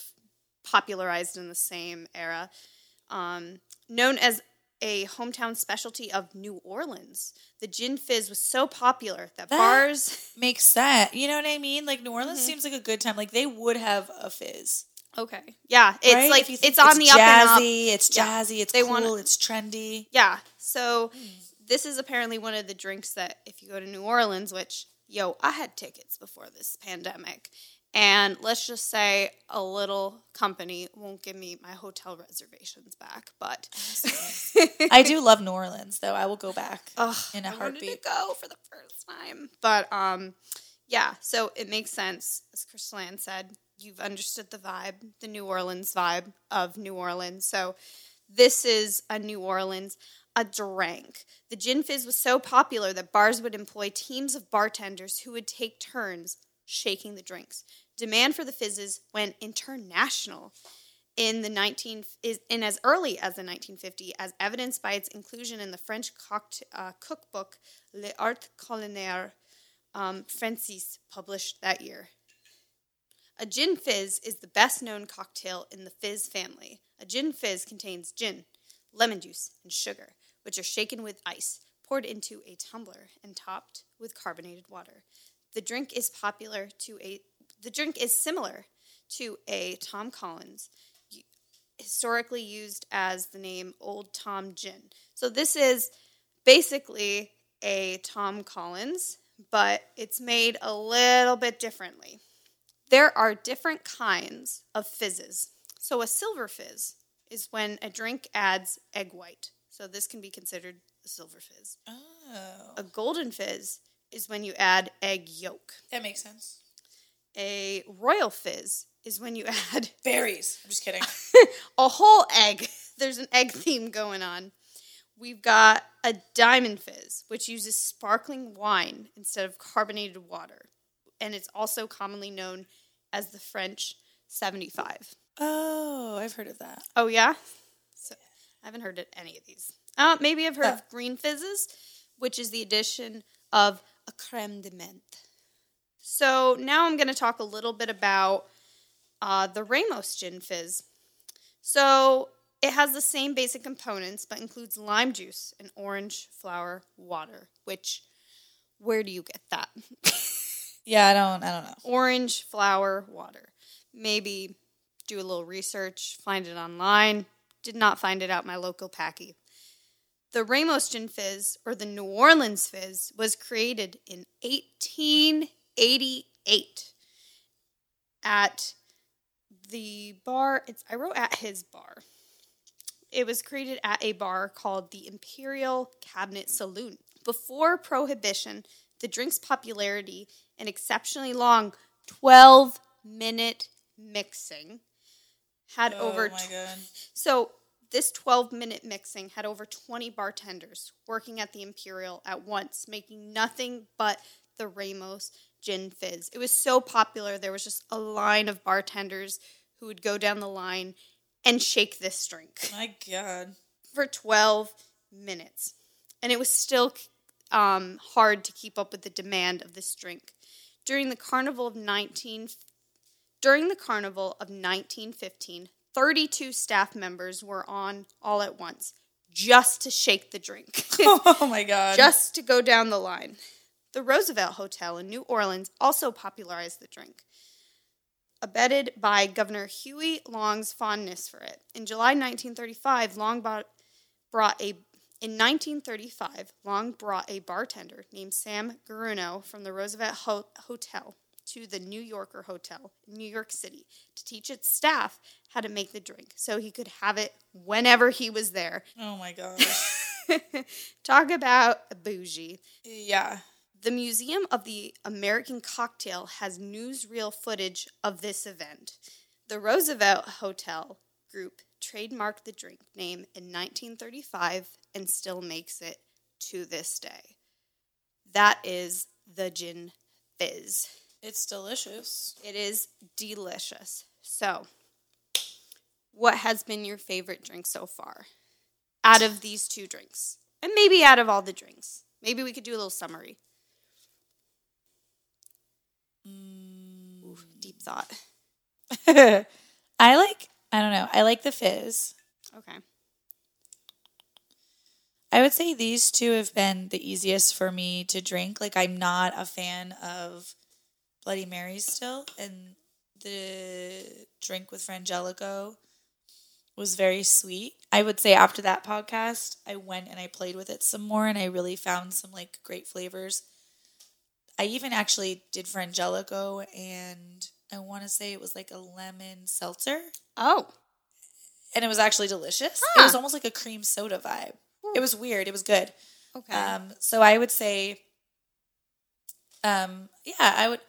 popularized in the same era. Um, known as a hometown specialty of New Orleans, the gin fizz was so popular that, That- bars. Makes sense. You know what I mean? Like New Orleans Mm-hmm. seems like a good time. Like they would have a fizz. Okay, yeah, it's right? like you think it's on the up and up. It's jazzy, It's Yeah. jazzy. It's They cool. wanna- it's trendy. Yeah. So this is apparently one of the drinks that if you go to New Orleans, which yo, I had tickets before this pandemic. And let's just say a little company won't give me my hotel reservations back, but I do love New Orleans, though. I will go back *laughs* Ugh, in a I heartbeat. to go for the first time. But um, yeah, so it makes sense, as Crystal said. You've understood the vibe, the New Orleans vibe of New Orleans. So this is a New Orleans a drink. The gin fizz was so popular that bars would employ teams of bartenders who would take turns shaking the drinks. Demand for the fizzes went international in the 19 is in as early as the 1950 as evidenced by its inclusion in the French uh, cookbook Les Arts Culinaires um, Français published that year. A gin fizz is the best known cocktail in the fizz family. A gin fizz contains gin, lemon juice, and sugar, which are shaken with ice, poured into a tumbler, and topped with carbonated water. The drink is popular to a the drink is similar to a Tom Collins, historically used as the name Old Tom Gin. So this is basically a Tom Collins, but it's made a little bit differently. There are different kinds of fizzes. So a silver fizz is when a drink adds egg white. So this can be considered a silver fizz. Oh, A golden fizz is when you add egg yolk. that makes sense. A royal fizz is when you *laughs* add Berries. I'm just kidding. *laughs* a whole egg. *laughs* There's an egg theme going on. We've got a Diamond Fizz, which uses sparkling wine instead of carbonated water. And it's also commonly known as the French 75. Oh, I've heard of that. Oh, yeah? So I haven't heard of any of these. Uh, maybe I've heard Oh. of Green Fizzes, which is the addition of a creme de menthe. So now I'm going to talk a little bit about uh, the Ramos Gin Fizz. So it has the same basic components, but includes lime juice and orange flower water. Which, where do you get that? *laughs* Yeah, I don't. I don't know. orange flower water. Maybe do a little research, find it online. Did not find it at my local packy. The Ramos Gin Fizz, or the New Orleans Fizz, was created in 1888 at the bar. It's I wrote at his bar. It was created at a bar called the Imperial Cabinet Saloon. Before Prohibition, the drink's popularity and exceptionally long 12 minute mixing had oh over oh my god. so this 12 minute mixing had over 20 bartenders working at the Imperial at once, making nothing but the Ramos Gin Fizz. It was so popular, there was just a line of bartenders who would go down the line and shake this drink My god. for 12 minutes. And it was still um, hard to keep up with the demand of this drink. During the carnival of 19 during the carnival of 1915, 32 staff members were on all at once just to shake the drink. *laughs* oh *laughs* my god. just to go down the line. The Roosevelt Hotel in New Orleans also popularized the drink, abetted by Governor Huey Long's fondness for it. In July 1935, Long bought, brought a in 1935, Long brought a bartender named Sam Guarino from the Roosevelt Ho- Hotel to the New Yorker Hotel in New York City to teach its staff how to make the drink so he could have it whenever he was there. oh my gosh. *laughs* Talk about bougie. yeah. The Museum of the American Cocktail has newsreel footage of this event. The Roosevelt Hotel Group trademarked the drink name in 1935 and still makes it to this day. That is the Gin Fizz. It's delicious. It is delicious. So, what has been your favorite drink so far out of these two drinks? And maybe out of all the drinks. Maybe we could do a little summary. Mm. Ooh, deep thought. *laughs* I like. I don't know. I like the fizz. Okay. I would say these two have been the easiest for me to drink. Like I'm not a fan of Bloody Marys still, and the drink with Frangelico was very sweet. I would say after that podcast, I went and I played with it some more, and I really found some like great flavors. I even actually did Frangelico, and I want to say it was like a lemon seltzer, Oh, and it was actually delicious. Huh. It was almost like a cream soda vibe. It was weird. It was good. okay. Um, so I would say, um, yeah, I would.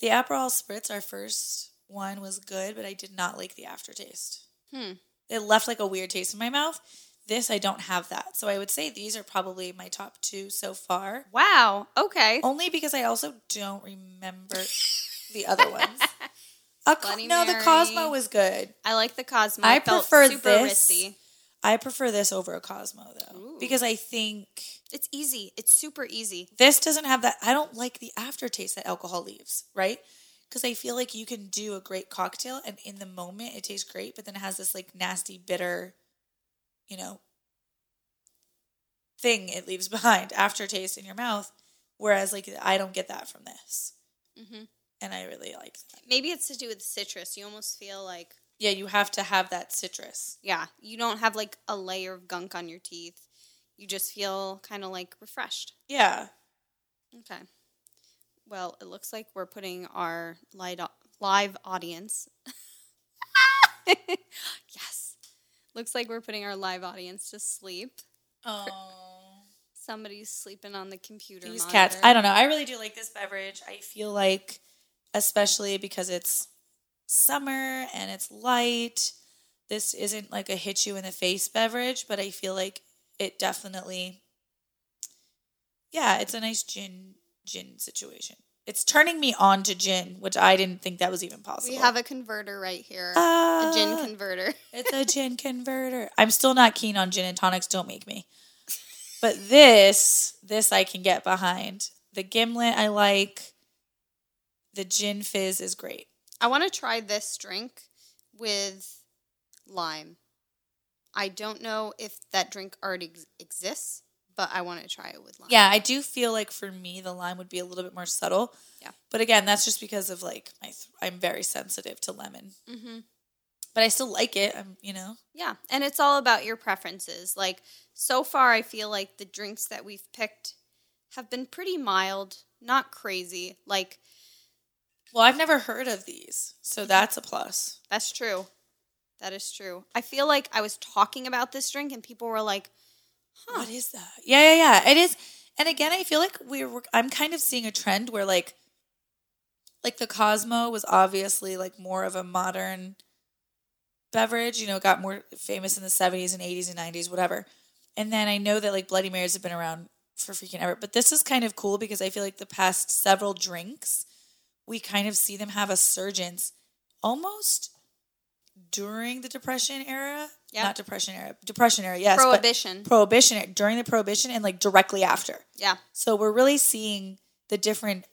The Aperol Spritz, our first one, was good, but I did not like the aftertaste. Hmm. It left like a weird taste in my mouth. This, I don't have that. So I would say these are probably my top two so far. wow. Okay. Only because I also don't remember *laughs* the other ones. *laughs* A Bloody no, the. Cosmo was good. I like the Cosmo. I prefer super this. risky. I prefer this over a Cosmo though, Ooh. because I think It's easy. It's super easy. this doesn't have that. I don't like the aftertaste that alcohol leaves, right? Because I feel like you can do a great cocktail and in the moment it tastes great, but then it has this like nasty, bitter, you know, thing it leaves *laughs* behind aftertaste in your mouth. Whereas like I don't get that from this, hmm and I really like that. Maybe it's to do with citrus. You almost feel like, Yeah, you have to have that citrus. yeah, you don't have like a layer of gunk on your teeth. You just feel kind of like refreshed. Yeah, Okay. Well, it looks like we're putting our light live audience. *laughs* yes. Looks like we're putting our live audience to sleep. oh, Somebody's sleeping on the computer. these monitor. cats. I don't know. I really do like this beverage. I feel like, especially because it's summer and it's light. This isn't like a hit you in the face beverage, but I feel like it definitely, yeah, it's a nice gin gin situation. It's turning me on to gin, which I didn't think that was even possible. We have a converter right here. Ah. a gin converter. *laughs* It's a gin converter. I'm still not keen on gin and tonics. Don't make me. But this, this I can get behind. The gimlet I like. The gin fizz is great. I want to try this drink with lime. I don't know if that drink already ex- exists, but I want to try it with lime. Yeah, I do feel like for me the lime would be a little bit more subtle. Yeah. But again, that's just because of like my th- I'm very sensitive to lemon. hmm But I still like it. I'm, you know. Yeah, and it's all about your preferences. Like so far, I feel like the drinks that we've picked have been pretty mild, not crazy. Like Well, I've never heard of these, so that's a plus. that's true. That is true. I feel like I was talking about this drink, and people were like, "Huh." What is that? Yeah, yeah, yeah. It is. And again, I feel like we're, we're I'm kind of seeing a trend where like like the Cosmo was obviously like more of a modern beverage, you know, got more famous in the 70s and 80s and 90s, whatever. And then I know that like Bloody Marys have been around for freaking ever, but this is kind of cool because I feel like the past several drinks, we kind of see them have a surgence almost during the Depression era. Yeah. Not Depression era. Depression era, yes. Prohibition. prohibition during the prohibition and like directly after. yeah. So we're really seeing the different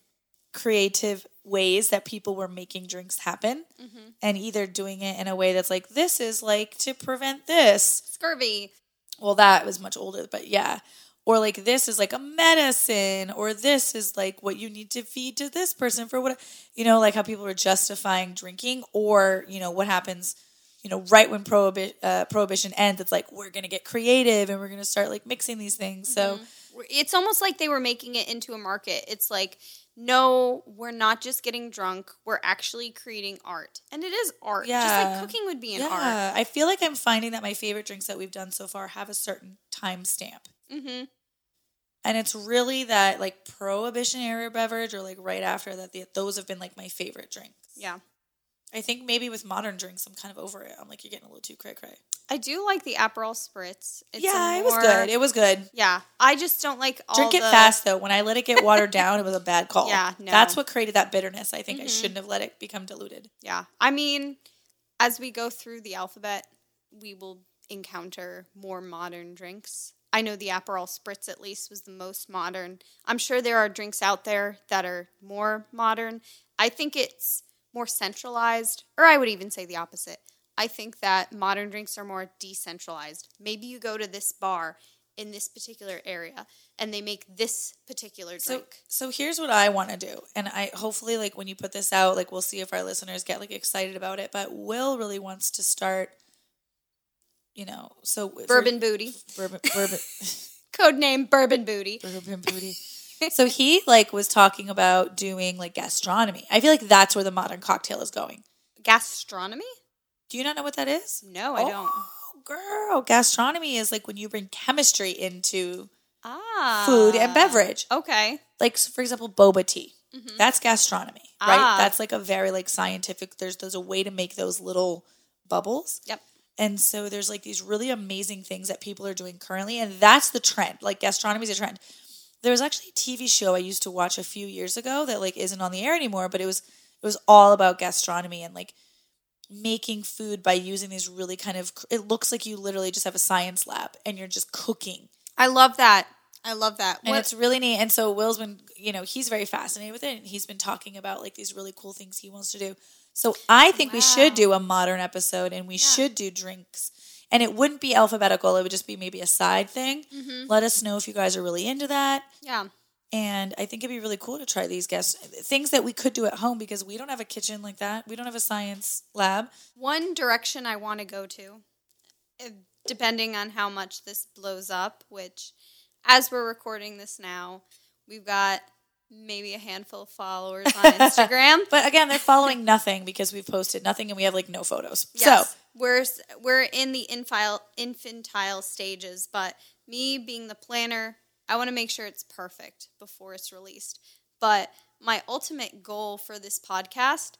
creative ways that people were making drinks happen Mm-hmm. and either doing it in a way that's like this is like to prevent this. Scurvy. Well, that was much older, but yeah. Or like this is like a medicine or this is like what you need to feed to this person for what you know like how people are justifying drinking or you know what happens you know right when prohibi- uh, prohibition ends it's like we're going to get creative and we're going to start like mixing these things. So It's almost like they were making it into a market. It's like, no, we're not just getting drunk. We're actually creating art, and it is art. just Yeah. like cooking would be an art. I feel like I'm finding that my favorite drinks that we've done so far have a certain time stamp. Mm-hmm. And it's really that like prohibition era beverage or like right after that, the, those have been like my favorite drinks. Yeah. I think maybe with modern drinks, I'm kind of over it. I'm like, you're getting a little too cray cray. I do like the Aperol spritz. It's Yeah, it was good. It was good. Yeah, I just don't like all Drink it the- fast though. When I let it get watered *laughs* down, it was a bad call. Yeah, no. That's what created that bitterness. I think I Mhm. shouldn't have let it become diluted. Yeah, I mean, as we go through the alphabet, we will encounter more modern drinks. I know the Aperol spritz at least was the most modern. I'm sure there are drinks out there that are more modern. I think it's more centralized, or I would even say the opposite. I think that modern drinks are more decentralized. Maybe you go to this bar in this particular area and they make this particular drink. So, so here's what I want to do, and I hopefully like when you put this out, like we'll see if our listeners get like excited about it. But Will really wants to start, you know, so for- Bourbon booty. bourbon, bourbon, *laughs* *laughs* Code name Bourbon Booty. bourbon booty. So he like was talking about doing like gastronomy. I feel like that's where the modern cocktail is going. Gastronomy? Do you not know what that is? No, I don't. Oh, girl, gastronomy is like when you bring chemistry into Ah. food and beverage. Okay. like so for example boba tea Mhm. that's gastronomy right Ah. that's like a very like scientific there's there's a way to make those little bubbles Yep. And so there's like these really amazing things that people are doing currently and that's the trend like gastronomy is a trend there was actually a tv show i used to watch a few years ago that like isn't on the air anymore but it was it was all about gastronomy and like making food by using these really kind of it looks like you literally just have a science lab and you're just cooking I love that. I love that. and What- it's really neat. And so Will's been, you know, he's very fascinated with it, and he's been talking about like these really cool things he wants to do. So I think we should do a modern episode, and we should do drinks. And it wouldn't be alphabetical; it would just be maybe a side thing. Mhm. Let us know if you guys are really into that. yeah. And I think it'd be really cool to try these guests things that we could do at home because we don't have a kitchen like that. We don't have a science lab. One direction I want to go to, eh, depending on how much this blows up, which as we're recording this now, we've got maybe a handful of followers *laughs* on Instagram. But again, they're following nothing because we've posted nothing and we have like no photos. Yes, So we're we're in the infile, infantile stages, but me being the planner, I want to make sure it's perfect before it's released. But my ultimate goal for this podcast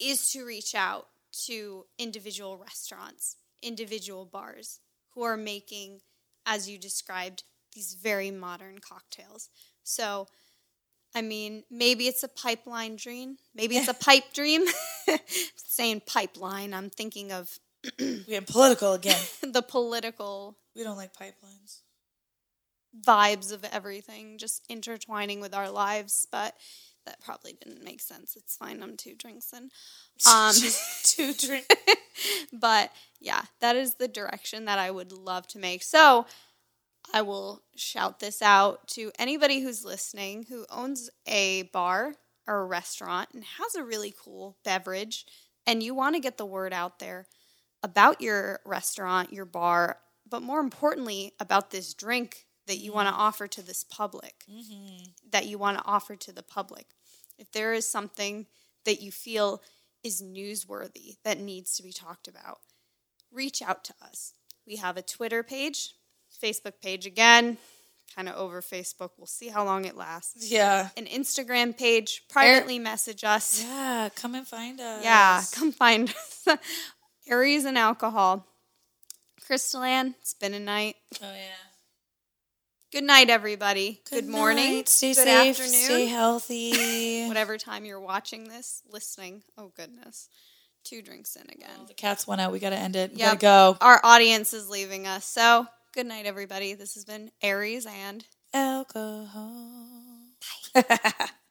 is to reach out to individual restaurants, individual bars who are making as you described, these very modern cocktails. So, I mean, maybe it's a pipeline dream. Maybe it's a *laughs* pipe dream. *laughs* Saying pipeline, I'm thinking of We're political again. *laughs* the political we don't like pipelines. vibes of everything just intertwining with our lives, but that probably didn't make sense. It's fine. I'm two drinks in. Um, two drink. but yeah, that is the direction that I would love to make. So I will shout this out to anybody who's listening who owns a bar or a restaurant and has a really cool beverage, and you want to get the word out there about your restaurant, your bar, but more importantly, about this drink that you want to mm-hmm. offer to this public, mm-hmm. that you want to offer to the public. If there is something that you feel is newsworthy that needs to be talked about, reach out to us. We have a Twitter page, Facebook page again, kind of over Facebook. We'll see how long it lasts. Yeah. An Instagram page, privately message us. Yeah. Come and find us. Yeah, come find us. *laughs* Aries and alcohol. Crystal Ann, it's been a night. Oh yeah. Good night, everybody. Good, morning. night. Stay Good safe. afternoon. Stay healthy. *laughs* Whatever time you're watching this, listening. Oh, goodness. Two drinks in again. Oh, the cats went out. We got to end it. Gotta go. Our audience is leaving us. So, good night, everybody. This has been Aries and. Alcohol. *laughs*